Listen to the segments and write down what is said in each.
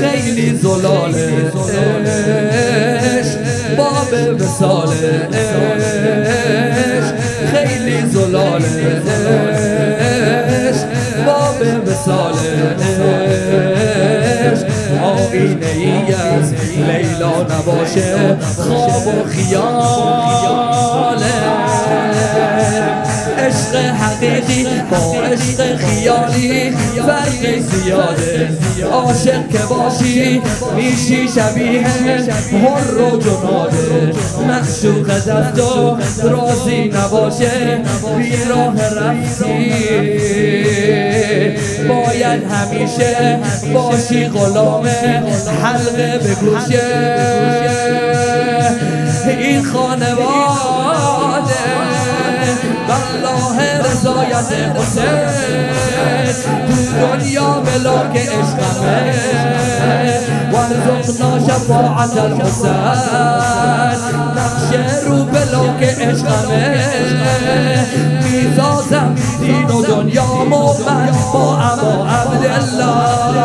خیلی زلاله. باب وساله خیلی زلاله. باب وساله آینه ای از لیلا نباشه خواب و خیاله حقیقی با عشق خیالی فرق زیاده. عاشق که باشی میشی شبیه هر و جناده مخشوق دست و رازی نباشه بی راه رفتی. باید همیشه باشی غلام حلقه به گوشه. این خانواده والله رضایت حسین تو دنیا ملاک عشقمه. وارزقنا شفاعت الحسین نقش رو بلاک عشقمه. میزازم دین و دنیا مومن با اما عبدالله.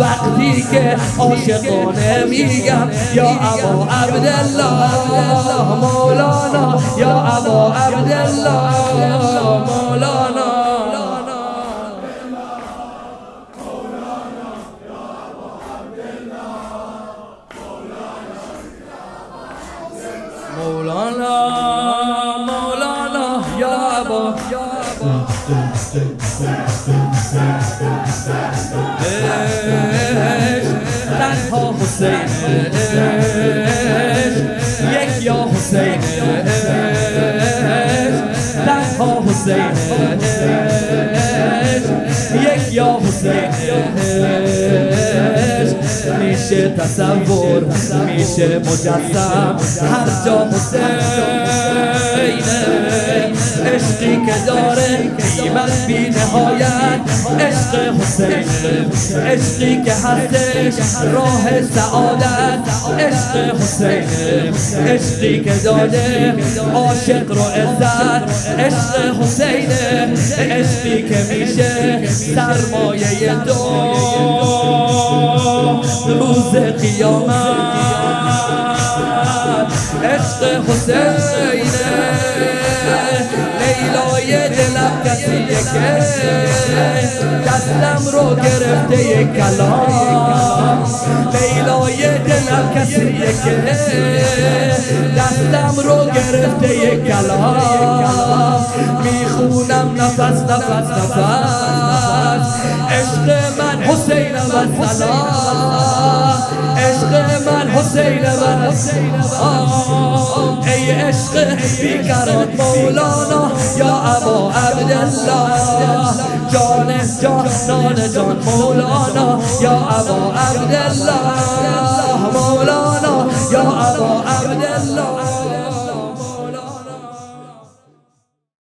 وقتی که عاشقانه میگم یا ابا عبدالله. مولانا یا ابا عبدالله مولانا. تنها حسین. تنها حسین یک یا حسین میشه تصور میشه مجسم هر جا حسین عشقی که داره قیمت بی نهایت. عشق حسین عشقی که هستش راه سعادت. عشق حسین عشقی که داده عاشق رو عزت. عشق حسین عشقی که میشه سرمایه دو روز قیامت. عشق حسین. دلم کسیه که دستم رو گرفته یک کلام لیلای دلم کسیه که دستم رو گرفته یک کلام می‌خونم نفس نفس نفس. عشق من حسین و سلام عشق من حسین و ای عشق بیکران مولانا یا ابا عبدالله. جان جانان جان مولانا یا ابا عبدالله. مولانا یا ابا عبدالله.